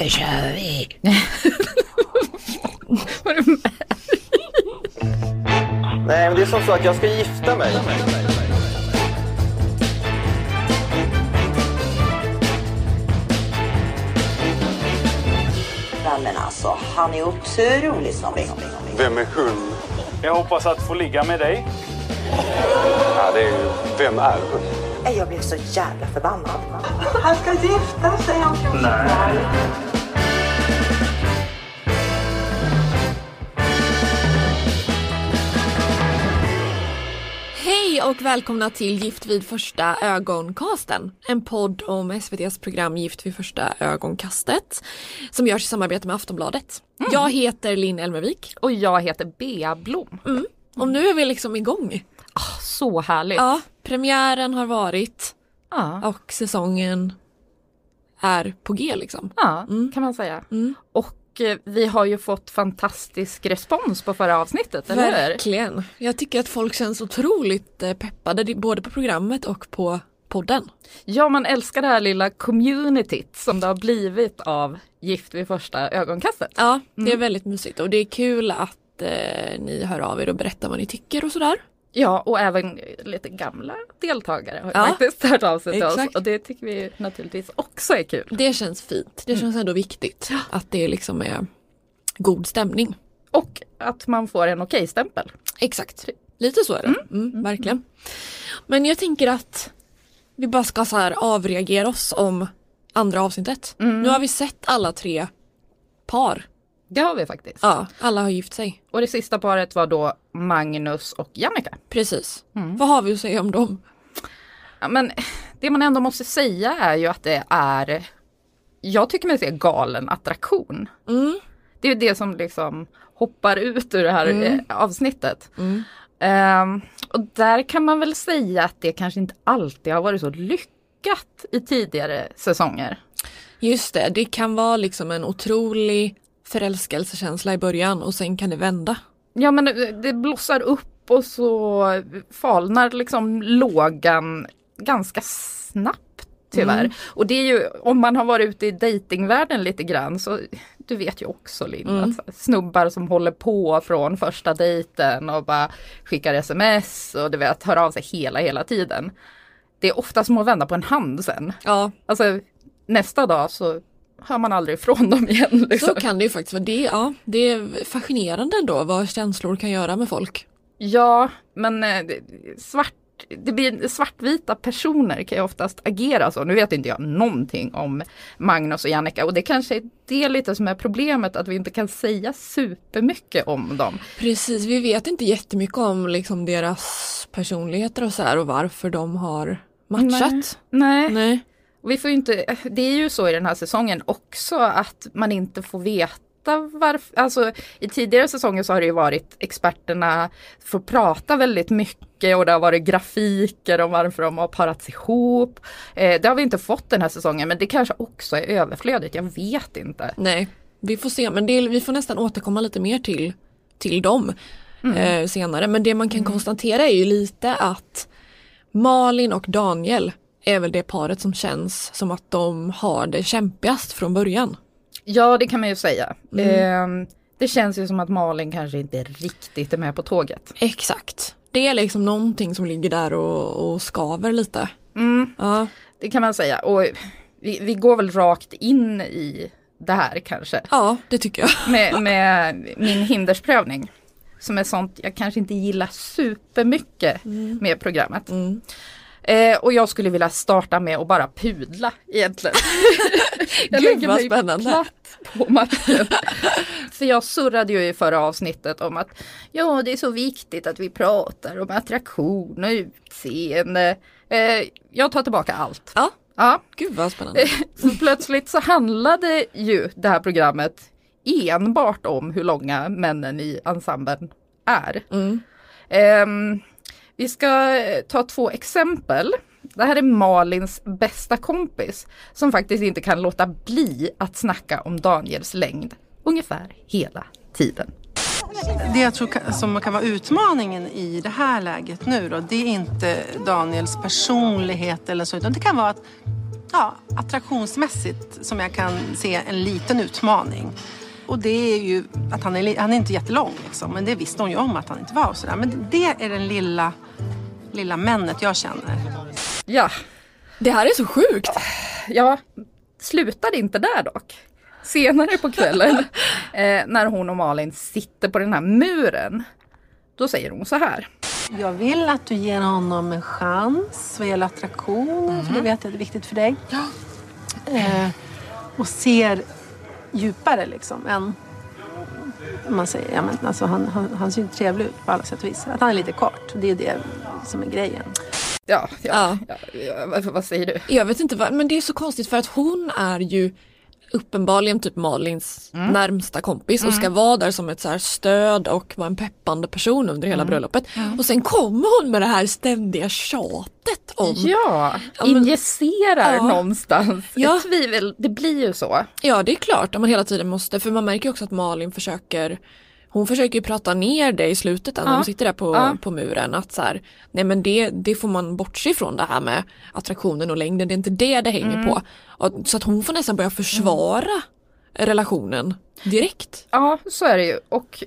Nu kör vi! Nej, men det är som så att jag ska gifta mig. Nej, men alltså, han är otrolig som vi. Vem är hon? Jag hoppas att få ligga med dig. Ja, det är ju... Vem är hon? Nej, Jag blev så jävla förbannad. Han ska gifta sig om 14 dagar. Hej och välkomna till Gift vid första ögonkasten. En podd om SVTs program Gift vid första ögonkastet som görs i samarbete med Aftonbladet. Jag heter Linn Elmervik Och jag heter Bea Blom. och nu är vi liksom igång. Så härligt. Ja, premiären har varit Ja, och säsongen är på G liksom. ja kan man säga. Och eh, vi har ju fått fantastisk respons på förra avsnittet, eller hur? Verkligen. Jag tycker att folk känns otroligt eh, peppade både på programmet och på podden. Ja, man älskar det här lilla communityt som det har blivit av Gift vid första ögonkastet. Ja, det är väldigt mysigt och det är kul att eh, ni hör av er och berättar vad ni tycker och sådär. Ja, och även lite gamla deltagare har Ja, faktiskt hört av sig till oss. Och det tycker vi naturligtvis också är kul. Det känns fint. Det känns ändå viktigt att det liksom är god stämning. Och att man får en okej-stämpel. Exakt. Lite så är det. Mm, verkligen. Men jag tänker att vi bara ska så här avreagera oss om andra avsnittet. Nu har vi sett alla tre par. Det har vi faktiskt. Ja, alla har gift sig. Och det sista paret var då Magnus och Jannica. Precis. Vad har vi att säga om dem? Ja, men det man ändå måste säga är ju att det är, jag tycker mig se galen attraktion. Mm. Det är det som liksom hoppar ut ur det här Mm. eh, avsnittet. Ehm, och där kan man väl säga att det kanske inte alltid har varit så lyckat i tidigare säsonger. Just det, det kan vara liksom en otrolig förälskelsekänsla i början och sen kan det vända. Ja men det, blossar upp och så falnar liksom lågan ganska snabbt tyvärr. Mm. Och det är ju, om man har varit ute i datingvärlden lite grann så du vet ju också Linn, Mm. att snubbar som håller på från första dejten och bara skickar sms och du vet hör av sig hela hela tiden. Det är ofta som att vända på en hand sen. Ja, Alltså nästa dag så hör man aldrig ifrån dem igen. Liksom. så kan det ju faktiskt vara. Det, ja, det är fascinerande ändå vad känslor kan göra med folk. Ja, men eh, svart, det blir svartvita personer kan ju oftast agera så. Nu vet inte jag någonting om Magnus och Jannica och det kanske är det lite som är problemet att vi inte kan säga supermycket om dem. Precis, vi vet inte jättemycket om liksom deras personligheter och så här och varför de har matchat. Nej, Nej. Och vi får inte, det är ju så i den här säsongen också att man inte får veta varför, alltså i tidigare säsonger så har det ju varit experterna får prata väldigt mycket och det har varit grafiker om varför de har parats ihop. Eh, det har vi inte fått den här säsongen men det kanske också är överflödigt, jag vet inte. Nej, vi får se men det, vi får nästan återkomma lite mer till, till dem eh, senare. Men det man kan konstatera är ju lite att Malin och Daniel är väl det paret som känns som att de har det kämpigast från början. Ja det kan man ju säga. Eh, det känns ju som att Malin kanske inte riktigt är med på tåget. Exakt. Det är liksom någonting som ligger där och, och skaver lite. Ja. Det kan man säga och vi, vi går väl rakt in i det här kanske. ja, det tycker jag. med, med min hindersprövning. Som är sånt jag kanske inte gillar supermycket med programmet. Eh, och jag skulle vilja starta med att bara pudla egentligen. jag Gud, lägger vad mig spännande. platt på marken. För jag surrade ju i förra avsnittet om att ja det är så viktigt att vi pratar om attraktion och utseende. Eh, jag tar tillbaka allt. Ja, Ja, gud vad spännande. så plötsligt så handlade ju det här programmet enbart om hur långa männen i ensemblen är. Ehm, vi ska eh, ta två exempel. Det här är Malins bästa kompis som faktiskt inte kan låta bli att snacka om Daniels längd ungefär hela tiden. Det jag tror som kan vara utmaningen i det här läget nu då, det är inte Daniels personlighet eller så, utan det kan vara att ja, attraktionsmässigt som jag kan se en liten utmaning. Och det är ju att han är, han är inte jättelång liksom, men det visste hon ju om att han inte var och sådär. Men det är den lilla, lilla männet jag känner. Ja, Det här är så sjukt. ja, slutar inte där dock. Senare på kvällen eh, när hon och Malin sitter på den här muren. Då säger hon så här. Jag vill att du ger honom en chans vad gäller attraktion, för det vet jag är viktigt för dig. Eh, och ser djupare liksom än man säger, ja, men alltså, han, han, han ser ju trevlig ut på alla sätt och vis. Att han är lite kort, det är det som är grejen. Ja, ja, Ja. ja. ja vad, vad säger du? Jag vet inte vad, men det är så konstigt för att hon är ju uppenbarligen typ Malins närmsta kompis och ska vara där som ett så stöd och vara en peppande person under hela bröllopet. Och sen kommer hon med det här ständiga tjatet om Ja, Ja, men- injicerar Ja. någonstans Ja. ett tvivel. Det blir ju så. Ja det är klart om man hela tiden måste, för man märker också att Malin försöker hon försöker prata ner det i slutet när Ja. de sitter där på, Ja. på muren att så här, nej men det, det får man bortse ifrån det här med attraktionen och längden, det är inte det det hänger Mm. på. Och, så att hon får nästan börja försvara relationen direkt. Ja, så är det ju. Och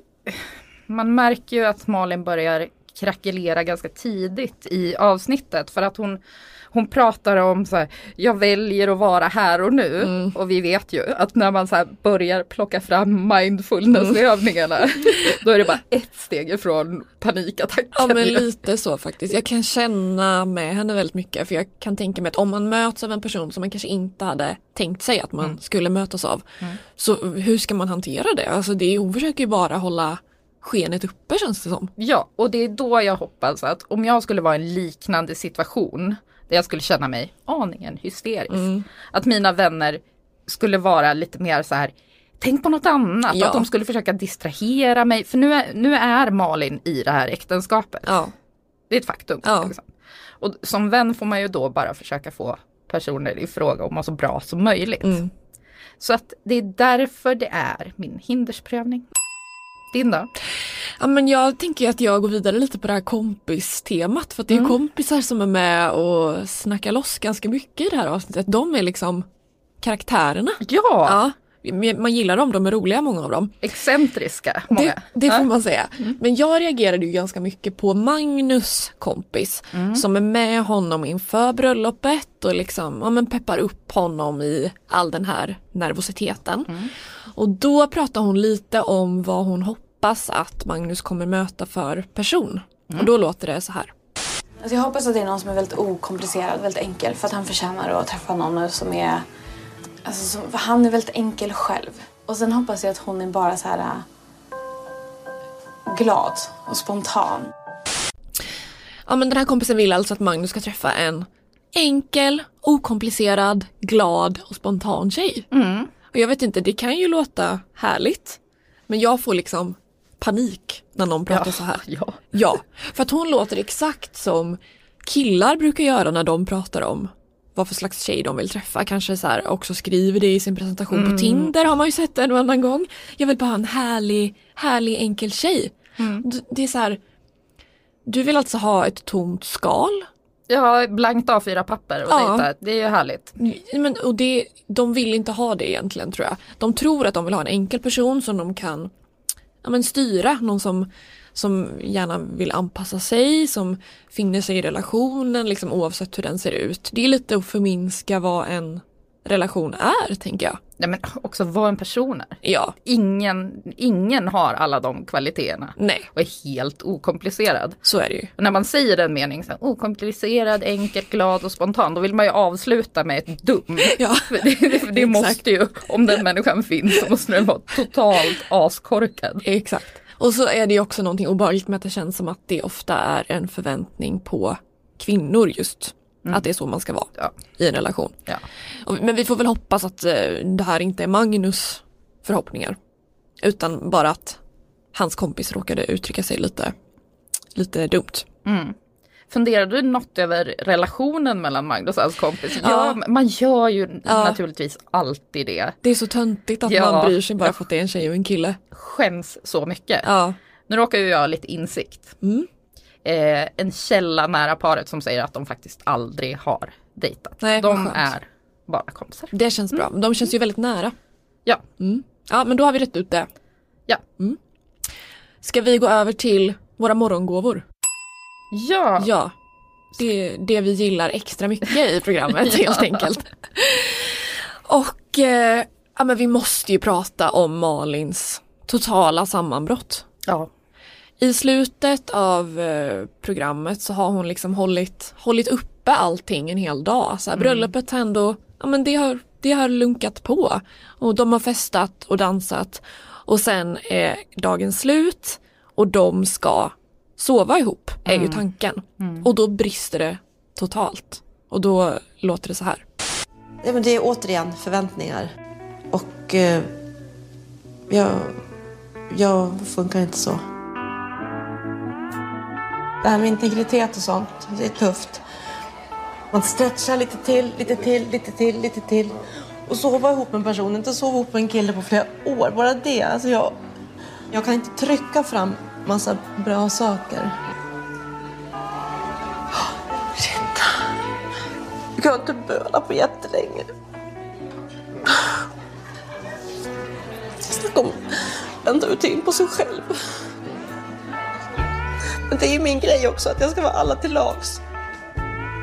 man märker ju att Malin börjar krackelera ganska tidigt i avsnittet för att hon hon pratar om så här, jag väljer att vara här och nu. Mm. Och vi vet ju att när man så börjar plocka fram mindfulness-övningarna då är det bara ett steg ifrån panikattacken. Ja men lite så faktiskt. Jag kan känna med henne väldigt mycket för jag kan tänka mig att om man möts av en person som man kanske inte hade tänkt sig att man Mm. skulle mötas av. Så hur ska man hantera det? Alltså det, hon försöker ju bara hålla skenet uppe känns det som. Ja, och det är då jag hoppas att om jag skulle vara i en liknande situation där jag skulle känna mig aningen hysterisk. Att mina vänner skulle vara lite mer så här Tänk på något annat, Ja. att de skulle försöka distrahera mig. För nu är, nu är Malin i det här äktenskapet. Ja. Det är ett faktum. Ja. Liksom. Och som vän får man ju då bara försöka få personer i fråga att må så bra som möjligt. Mm. Så att det är därför det är min hindersprövning. Din då? Ja men jag tänker att jag går vidare lite på det här kompistemat för att det är Mm. kompisar som är med och snackar loss ganska mycket i det här avsnittet. De är liksom karaktärerna. Ja, Ja, man gillar dem, de är roliga många av dem. excentriska många. Det, det får man säga. Men jag reagerade ju ganska mycket på Magnus kompis som är med honom inför bröllopet och liksom ja, men peppar upp honom i all den här nervositeten. Och då pratar hon lite om vad hon hoppas att Magnus kommer möta för person. Och då låter det så här. Alltså jag hoppas att det är någon som är väldigt okomplicerad, väldigt enkel. För att han förtjänar att träffa någon som är... Alltså som, för han är väldigt enkel själv. Och sen hoppas jag att hon är bara så här... äh, glad och spontan. Ja men den här kompisen vill alltså att Magnus ska träffa en enkel, okomplicerad, glad och spontan tjej. Och jag vet inte, det kan ju låta härligt. Men jag får liksom panik när någon pratar så här. Ja. Ja, för att hon låter exakt som killar brukar göra när de pratar om vad för slags tjej de vill träffa. Kanske så här också skriver det i sin presentation på Tinder har man ju sett en och annan gång. Jag vill bara ha en härlig, härlig enkel tjej. D- Det är så här, du vill alltså ha ett tomt skal. Ja, blankt A4-papper och Ja. dejta, det är ju härligt. Men, och det, de vill inte ha det egentligen tror jag. De tror att de vill ha en enkel person som de kan ja, men styra. Någon som, som gärna vill anpassa sig, som finner sig i relationen liksom, oavsett hur den ser ut. Det är lite att förminska vad en relation är tänker jag. Ja, men också vad en person är. Ja, Ingen, ingen har alla de kvaliteterna nej, och är helt okomplicerad. så är det ju. Och när man säger den meningen, så här, okomplicerad, enkel, glad och spontan, då vill man ju avsluta med ett dum. Ja. För det, det, det måste ju, om den människan finns, så måste den vara totalt askorkad. Exakt. Och så är det ju också någonting obehagligt med att det känns som att det ofta är en förväntning på kvinnor just. Att det är så man ska vara Ja. i en relation. Ja. Men vi får väl hoppas att eh, det här inte är Magnus förhoppningar. Utan bara att hans kompis råkade uttrycka sig lite, lite dumt. Funderade du något över relationen mellan Magnus och hans kompis? Ja. Ja, man gör ju Ja. naturligtvis alltid det. Det är så töntigt att Ja. man bryr sig bara för att det är en tjej och en kille. Skäms så mycket. Nu råkar ju jag ha lite insikt. Mm. Eh, en källa nära paret som säger att de faktiskt aldrig har dejtat. Nej, de skönt. är bara kompisar. Det känns bra. De känns ju väldigt nära. Ja. Mm. Ja men då har vi rätt ut det. Ja. Mm. Ska vi gå över till våra morgongåvor? Ja, Ja. Det, det vi gillar extra mycket i programmet helt enkelt. Och eh, ja, men vi måste ju prata om Malins totala sammanbrott. ja. I slutet av eh, programmet så har hon liksom hållit, hållit uppe allting en hel dag. Så här, Bröllopet har ändå, ja men det har, det har lunkat på. Och de har festat och dansat. Och sen är dagen slut och de ska sova ihop, är ju tanken. Och då brister det totalt. Och då låter det så här. Ja, men det är återigen förväntningar. Och eh, jag, jag funkar inte så. Det här med integritet och sånt, det är tufft. Man stretchar lite till, lite till, lite till, lite till. Och sova ihop med en person, inte sova ihop med en kille på flera år. Bara det. Alltså jag, jag kan inte trycka fram massa bra saker. Shit. Jag kan inte böla på jättelänge. Snacka om att vända ut in på sig själv. Men det är ju min grej också, att jag ska vara alla till lags.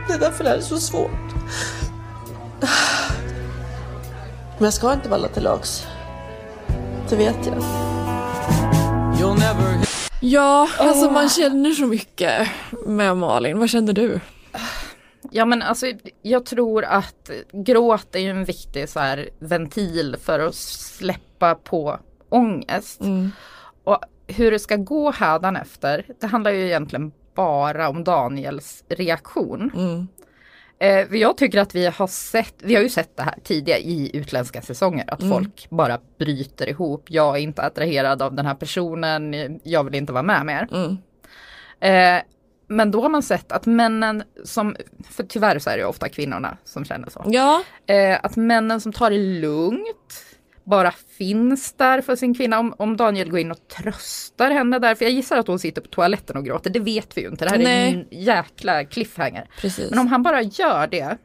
Det är därför det här är så svårt. Men jag ska inte vara alla till lags. Det vet jag. Ja, alltså man känner så mycket med Malin. Vad känner du? Ja men alltså jag tror att gråt är ju en viktig så här ventil för att släppa på ångest. Och hur det ska gå hädanefter, det handlar ju egentligen bara om Daniels reaktion. Eh, för jag tycker att vi har sett, vi har ju sett det här tidigare i utländska säsonger, att folk bara bryter ihop. Jag är inte attraherad av den här personen, jag vill inte vara med mer. Eh, men då har man sett att männen som, för tyvärr så är det ofta kvinnorna som känner så. Ja, Eh, att männen som tar det lugnt, bara finns där för sin kvinna. Om, om Daniel går in och tröstar henne där, för jag gissar att hon sitter på toaletten och gråter, det vet vi ju inte. Det här är Nej. en jäkla cliffhanger. precis. Men om han bara gör det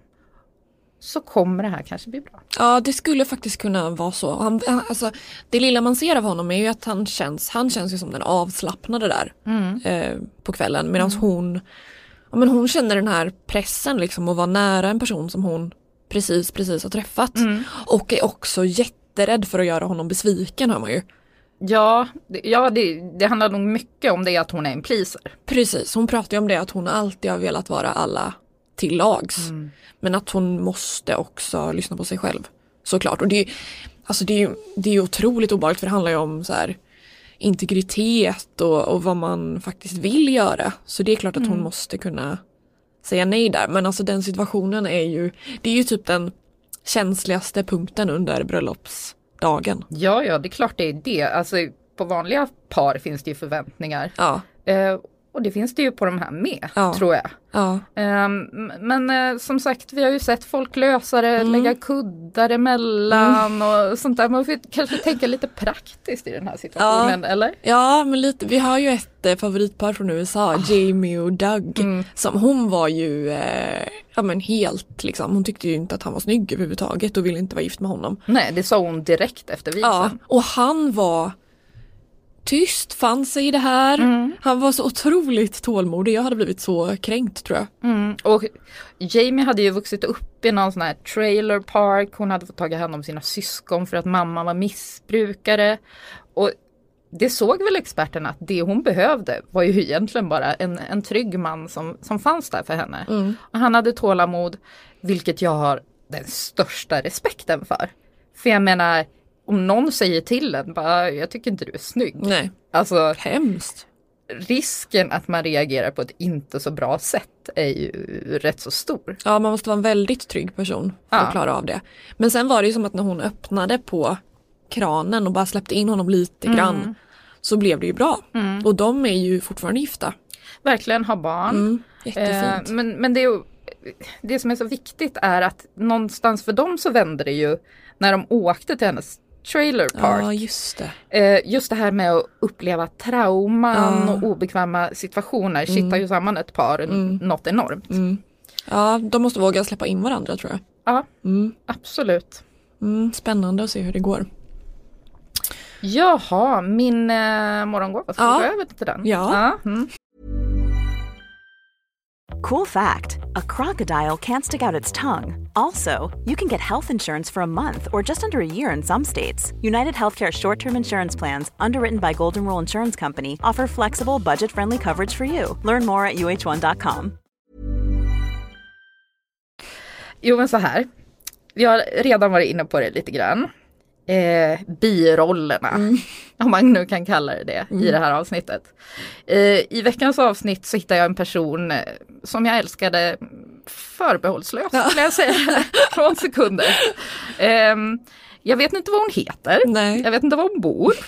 så kommer det här kanske bli bra. Ja, det skulle faktiskt kunna vara så. Han, alltså, det lilla man ser av honom är ju att han känns, han känns ju som den avslappnade där eh, på kvällen. Medan hon, ja, men hon känner den här pressen liksom att vara nära en person som hon precis, precis har träffat. Och är också jätterädd för att göra honom besviken hör man ju. Ja, det, ja det, det handlar nog mycket om det att hon är en pleaser. Precis, hon pratar ju om det att hon alltid har velat vara alla till lags. Men att hon måste också lyssna på sig själv. Såklart. Och det alltså det är, det är otroligt obehagligt för det handlar ju om så här, integritet och, och vad man faktiskt vill göra. Så det är klart att hon måste kunna säga nej där. Men alltså den situationen är ju, det är ju typ den känsligaste punkten under bröllopsdagen. Ja, ja, det är klart det är det. Alltså på vanliga par finns det ju förväntningar. Ja, Eh, och det finns det ju på de här med, Ja. tror jag. ja, Ehm, men eh, som sagt, vi har ju sett folk lösa det, lägga kuddar emellan och sånt där. Man får kanske tänka lite praktiskt i den här situationen, eller? Ja, men lite, vi har ju ett eh, favoritpar från USA, Jamie och Doug. Som hon var ju, eh, ja men helt liksom, hon tyckte ju inte att han var snygg överhuvudtaget och ville inte vara gift med honom. Nej, det sa hon direkt efter Ja, vigseln. och han var tyst, fann sig i det här. Han var så otroligt tålmodig, jag hade blivit så kränkt tror jag. Mm. Och Jamie hade ju vuxit upp i någon sån här trailer park. Hon hade fått tagit hand om sina syskon för att mamma var missbrukare. Och det såg väl experterna att det hon behövde var ju egentligen bara en, en trygg man som, som fanns där för henne. Och han hade tålamod, vilket jag har den största respekten för. För jag menar, om någon säger till en, bara, jag tycker inte du är snygg. Nej, Alltså hemskt. risken att man reagerar på ett inte så bra sätt är ju rätt så stor. Ja, man måste vara en väldigt trygg person för Ja. att klara av det. Men sen var det ju som att när hon öppnade på kranen och bara släppte in honom lite grann så blev det ju bra. Och de är ju fortfarande gifta. Verkligen ha barn. Mm, jättefint. Eh, men men det, är det som är så viktigt är att någonstans för dem så vände det ju när de åkte till hennes trailer park. ja, just det. Eh, just det här med att uppleva trauman Ja. och obekväma situationer kittar ju samman ett par något enormt. Ja, de måste våga släppa in varandra tror jag. Ja, Mm. absolut. Mm, spännande att se hur det går. Jaha, min eh, morgongåva, ska Ja. vi gå över till den? Ja. Mm. Cool fact a crocodile can't stick out its tongue. Also, you can get health insurance for a month or just under a year in some states. United Healthcare short term insurance plans, underwritten by Golden Rule Insurance Company, offer flexible, budget friendly coverage for you. Learn more at uh1.com. Jo men så här. Vi har redan varit inne på det lite grann. Eh, birollerna, om man nu kan kalla det det, i det här avsnittet. Eh, I veckans avsnitt så hittar jag en person eh, som jag älskade förbehållslöst, skulle jag säga, från sekunder. Eh, jag vet inte vad hon heter, Nej. jag vet inte var hon bor.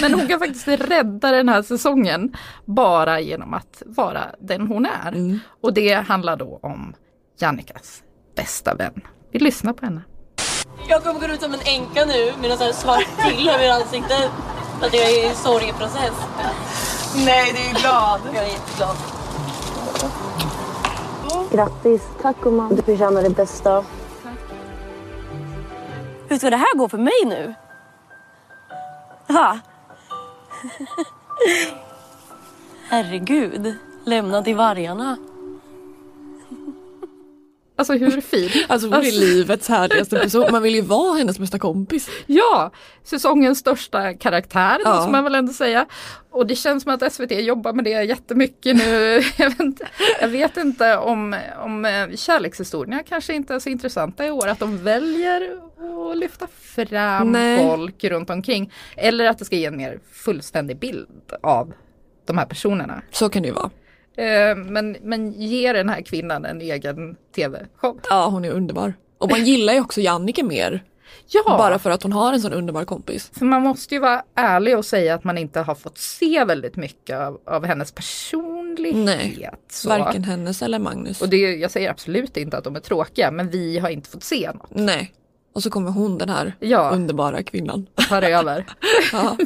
Men hon kan faktiskt rädda den här säsongen bara genom att vara den hon är. Och det handlar då om Jannikas bästa vän. Vi lyssnar på henne. Jag kommer gå ut som en änka nu med någon här svart till över ansiktet. För att jag är i sorgeprocess. Nej, du är glad. Jag är jätteglad. Grattis. Tack gumman. Du förtjänar det bästa. Hur ska det här gå för mig nu? Ha? Herregud. Lämna till vargarna. Alltså hur fin? Alltså hon är livets härligaste person. Man vill ju vara hennes bästa kompis. Ja, säsongens största karaktär Ja. måste man väl ändå säga. Och det känns som att SVT jobbar med det jättemycket nu. jag, vet inte, jag vet inte om, om eh, kärlekshistorierna kanske inte är så intressanta i år. Att de väljer att lyfta fram Nej. folk runt omkring. Eller att det ska ge en mer fullständig bild av de här personerna. Så kan det ju vara. Eh, Men, men ge den här kvinnan en egen tv-show. Ja hon är underbar. Och man gillar ju också Jannike mer. Ja. Bara för att hon har en sån underbar kompis. För man måste ju vara ärlig och säga att man inte har fått se väldigt mycket av, av hennes personlighet. Nej, så. Varken hennes eller Magnus. Och det, jag säger absolut inte att de är tråkiga men vi har inte fått se något. Nej. Och så kommer hon den här Ja. underbara kvinnan. Tar över. Ja.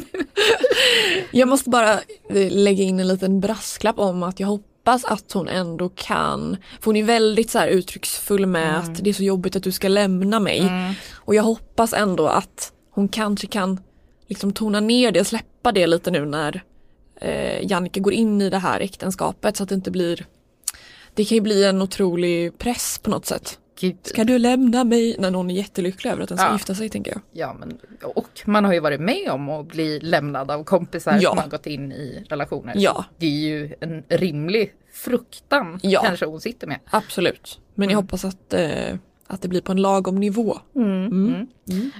Jag måste bara eh, lägga in en liten brasklapp om att jag hoppas att hon ändå kan, för hon är väldigt så här uttrycksfull med att det är så jobbigt att du ska lämna mig. Och jag hoppas ändå att hon kanske kan liksom tona ner det och släppa det lite nu när eh, Jannike går in i det här äktenskapet så att det inte blir det kan ju bli en otrolig press på något sätt. Gud. Ska du lämna mig? När någon är jättelycklig över att den ska Ja. gifta sig tänker jag. Ja, men, och man har ju varit med om att bli lämnad av kompisar Ja. som har gått in i relationer. Ja. Det är ju en rimlig fruktan Ja. kanske hon sitter med. Absolut. Men jag hoppas att, eh, att det blir på en lagom nivå.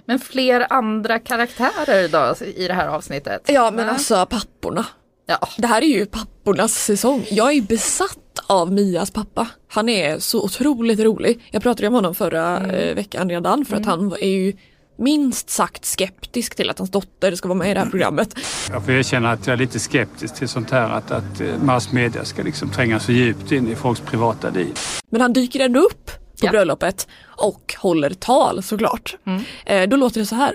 Men fler andra karaktärer då i det här avsnittet? Ja men alltså papporna. Ja. Det här är ju pappornas säsong. Jag är besatt av Mias pappa. Han är så otroligt rolig. Jag pratade om honom förra eh, veckan redan för att han är ju minst sagt skeptisk till att hans dotter ska vara med i det här programmet. Jag får erkänna att jag är lite skeptisk till sånt här att, att eh, massmedia ska liksom tränga så djupt in i folks privata liv. Men han dyker ändå upp på Ja. bröllopet och håller tal såklart. Eh, då låter det så här.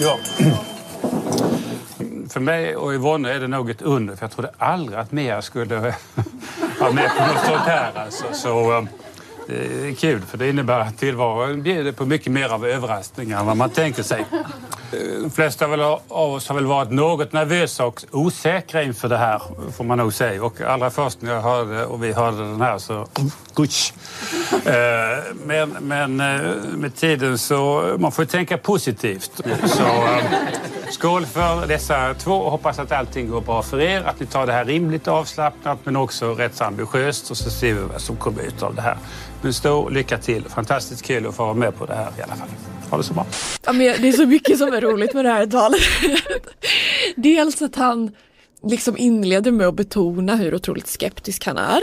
Ja. För mig och Yvonne är det nog ett under, för jag trodde aldrig att Mia skulle vara med på något sånt här. Alltså. Så, um, det är kul, för det innebär att tillvaron bjuder på mycket mer av överraskningar än vad man tänker sig. De flesta av oss har väl varit något nervösa och osäkra inför det här, får man nog säga. Och allra först när jag hörde och vi hörde den här så... Eh, men, men eh, med tiden så... Man får ju tänka positivt. Så um, skål för dessa två och hoppas att allting går bra för er. Att ni tar det här rimligt avslappnat men också rätt så ambitiöst och så ser vi vad som kommer ut av det här. Men stå lycka till. Fantastiskt kul att få vara med på det här i alla fall. Ha det så bra. Ja, men det är så mycket som är roligt med det här talet. Dels att han liksom inleder med att betona hur otroligt skeptisk han är.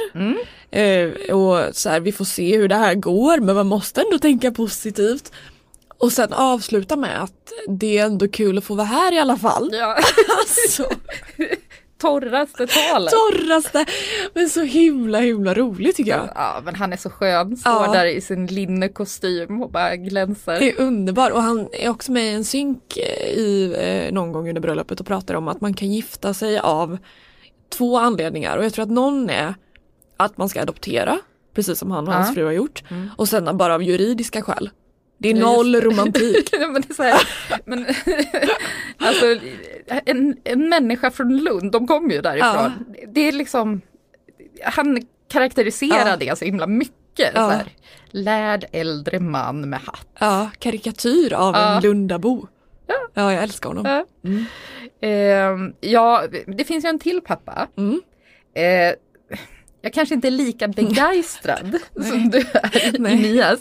Eh, och så här, vi får se hur det här går men man måste ändå tänka positivt. Och sen avsluta med att det är ändå kul att få vara här i alla fall. Ja. Alltså, Torraste talet. torraste, men så himla himla roligt tycker jag. Ja men han är så skön, står Ja. där i sin linnekostym och bara glänser. Det är underbar och han är också med i en synk eh, i, eh, någon gång under bröllopet och pratar om att man kan gifta sig av två anledningar och jag tror att någon är att man ska adoptera, precis som han och hans Ja. fru har gjort. Och sen bara av juridiska skäl. Det är Ja, just noll det. romantik. Ja, men det är så här, men, alltså, en, en människa från Lund, de kommer ju därifrån. Det är liksom, han karaktäriserar Ja. det så himla mycket. Så Ja. här, lärd äldre man med hatt. Ja, karikatyr av Ja. en Lundabo. Ja, jag älskar honom. Ja. Ehm, ja, det finns ju en till pappa. Mm. Eh, jag kanske inte är lika begeistrad som du är Nej. Elias.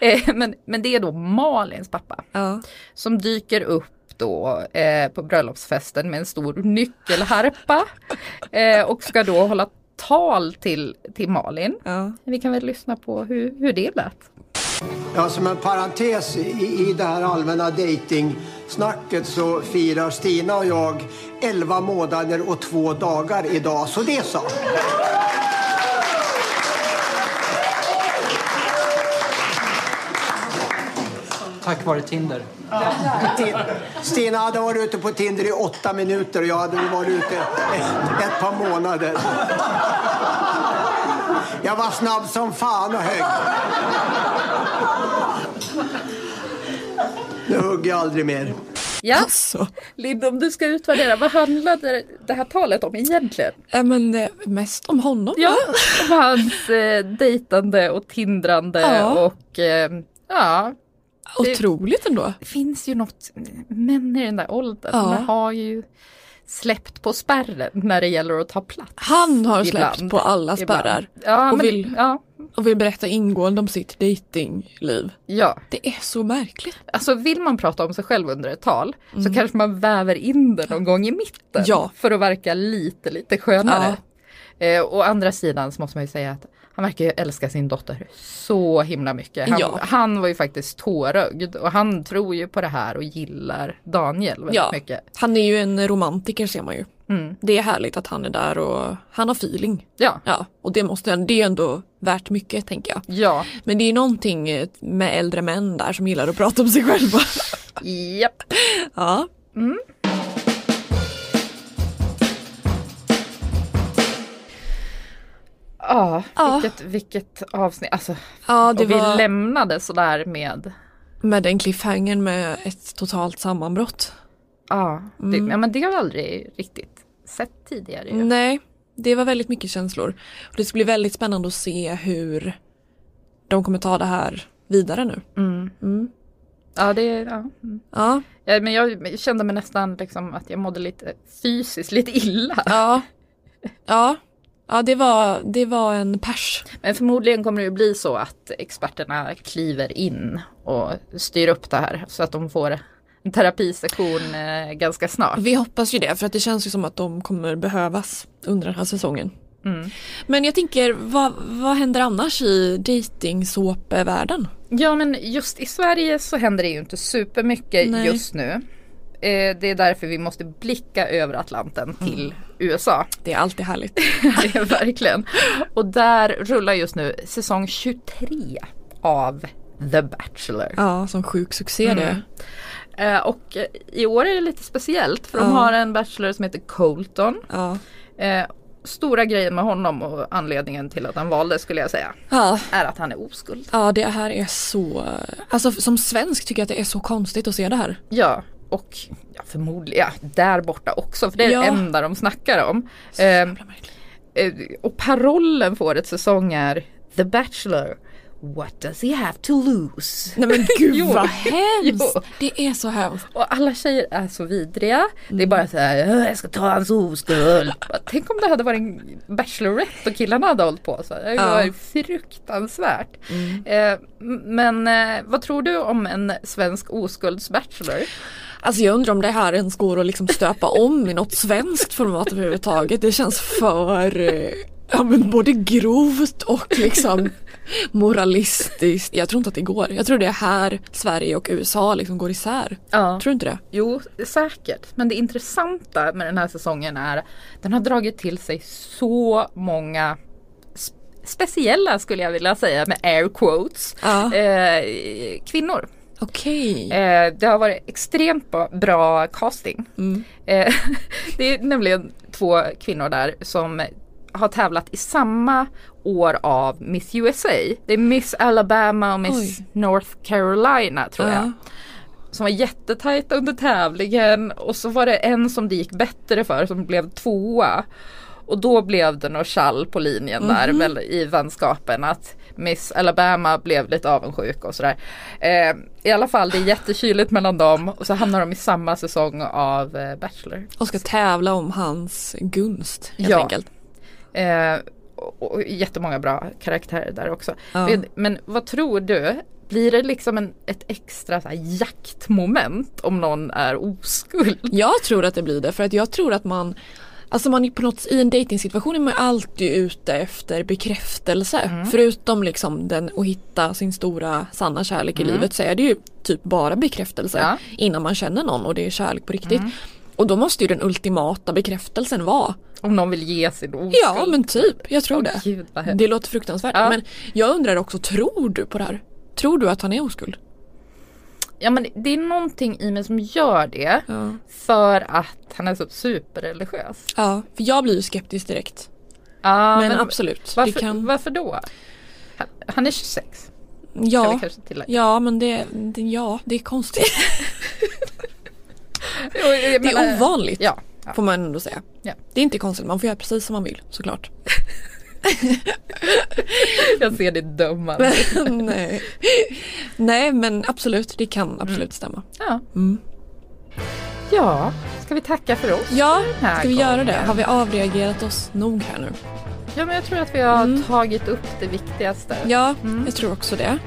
Eh, men, men det är då Malins pappa. Ja. Som dyker upp då eh, på bröllopsfesten med en stor nyckelharpa. Eh, och ska då hålla tal till, till Malin. Ja. Vi kan väl lyssna på hur, hur det lät. Ja, som en parentes i, i det här allmänna dejtingsnacket så firar Stina och jag 11 månader och två dagar idag, så det så. Tack vare Tinder. Ti- Stina hade varit ute på Tinder i åtta minuter och jag hade varit ute ett, ett par månader. Jag var snabb som fan och högg. Nu hugger jag aldrig mer. Ja, Alltså. Linda om du ska utvärdera, vad handlade det här talet om egentligen? Ja, men eh, mest om honom. Ja, om hans eh, dejtande och tindrande Ja. och eh, ja. Otroligt ändå. Det finns ju något, män i den där åldern Ja. de har ju släppt på spärren när det gäller att ta plats. Han har släppt Ibland. på alla spärrar. Ja, och, vill, ja, och vill berätta ingående om sitt datingliv. ja. Det är så märkligt. Alltså vill man prata om sig själv under ett tal så kanske man väver in det någon gång i mitten. Mm. Ja. För att verka lite, lite skönare. Eh, å andra sidan så måste man ju säga att han verkar ju älska sin dotter så himla mycket. Han, Ja. han var ju faktiskt tårögd och han tror ju på det här och gillar Daniel väldigt Ja. mycket. Han är ju en romantiker ser man ju. Mm. Det är härligt att han är där och han har feeling. Ja. Ja, och det, måste, det är ändå värt mycket tänker jag. Ja, Men det är någonting med äldre män där som gillar att prata om sig själva. japp. Ja, Ja, Ja. vilket, vilket avsnitt. Alltså, det och vi var lämnade sådär med med den cliffhangern med ett totalt sammanbrott. Ja, det, Mm. ja men det har vi aldrig riktigt sett tidigare. ju. Nej, det var väldigt mycket känslor. Och det ska bli väldigt spännande att se hur de kommer ta det här vidare nu. Mm. Mm. Ja, det, ja. mm. Ja, ja, men jag kände mig nästan liksom att jag mådde lite fysiskt lite illa. ja, ja, ja det, var, det var en pers. Men förmodligen kommer det ju bli så att experterna kliver in och styr upp det här så att de får en terapisession eh, ganska snart. Vi hoppas ju det för att det känns ju som att de kommer behövas under den här säsongen. Mm. Men jag tänker, vad, vad händer annars i dejtingsåpevärlden? Ja men just i Sverige så händer det ju inte supermycket Nej. just nu. Eh, det är därför vi måste blicka över Atlanten till USA. Det är alltid härligt. Det är verkligen. Och där rullar just nu säsong 23 av The Bachelor. Ja, som sjuk succé det. Mm. Eh, och eh, i år är det lite speciellt för de Ja. har en Bachelor som heter Colton. Ja. Eh, stora grejen med honom och anledningen till att han valdes skulle jag säga Ja. är att han är oskuld. ja, det här är så... Alltså som svensk tycker jag att det är så konstigt att se det här. Ja, och ja, förmodligen ja, där borta också för det är Ja. det enda de snackar om. Eh, eh, och parollen för årets säsong är The Bachelor. What does he have to lose? Nej men gud Jo. vad hemskt! Jo. Det är så hemskt. Och alla tjejer är så vidriga. Det är Mm. bara så här, "Åh, jag ska ta hans oskuld. Tänk om det hade varit en Bachelorette och killarna hade hållit på så. Det Ja. var ju fruktansvärt. Mm. Eh, men eh, vad tror du om en svensk oskulds-bachelor? Alltså jag undrar om det här ens går att liksom stöpa om i något svenskt format överhuvudtaget. Det känns för, eh, ja men både grovt och liksom moralistiskt. Jag tror inte att det går. Jag tror det är här Sverige och USA liksom går isär. Ja. Tror du inte det? Jo, säkert. Men det intressanta med den här säsongen är att den har dragit till sig så många sp- speciella skulle jag vilja säga med air quotes Ja. eh, kvinnor. Okej. Eh, det har varit extremt bra, casting. Mm. Eh, det är nämligen två kvinnor där som har tävlat i samma år av Miss USA. Det är Miss Alabama och Miss Oj. North Carolina tror jag. Ja. Som var jättetajta under tävlingen och så var det en som det gick bättre för som blev tvåa. Och då blev det något tjall på linjen där Mhm. väl, i vänskapen att Miss Alabama blev lite avundsjuk och sådär. Eh, I alla fall det är jättekyligt mellan dem och så hamnar de i samma säsong av eh, Bachelor. Och ska tävla om hans gunst helt Ja. enkelt. Eh, och, och jättemånga bra karaktärer där också. Ja. Men, vad tror du? Blir det liksom en, ett extra så jaktmoment om någon är oskuld? Jag tror att det blir det för att jag tror att man Alltså man är på något, i en dejtingsituation är man alltid ute efter bekräftelse. Mm. Förutom liksom den att hitta sin stora sanna kärlek i Mm. livet så är det ju typ bara bekräftelse Ja. innan man känner någon och det är kärlek på riktigt. Mm. Och då måste ju den ultimata bekräftelsen vara Om någon vill ge sin oskuld? Ja men typ, jag tror det. Gud, det låter fruktansvärt. Ja. Men jag undrar också, tror du på det här? Tror du att han är oskuld? Ja men det är någonting i mig som gör det. För att han är så superreligiös. Ja, för jag blir ju skeptisk direkt. Ja, men, absolut. Varför, kan... varför då? Han, han är 26. Ska vi Ja, ja men det, det, ja, det är konstigt. Det är ovanligt Ja. får man ändå säga. Ja. Det är inte konstigt, man får göra precis som man vill såklart. Jag ser ditt dömande. Nej. Nej men absolut, det kan absolut stämma. Ja. Mm. ja, ska vi tacka för oss? Ja, ska vi göra det? gången? Har vi avreagerat oss nog här nu? Ja men jag tror att vi har tagit upp det viktigaste. Ja, jag tror också det.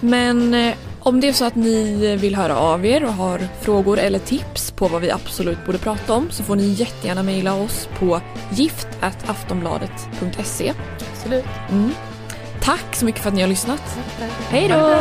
Men eh, om det är så att ni vill höra av er och har frågor eller tips på vad vi absolut borde prata om så får ni jättegärna mejla oss på gift.aftonbladet.se. Absolut. Mm. Tack så mycket för att ni har lyssnat. Hej då!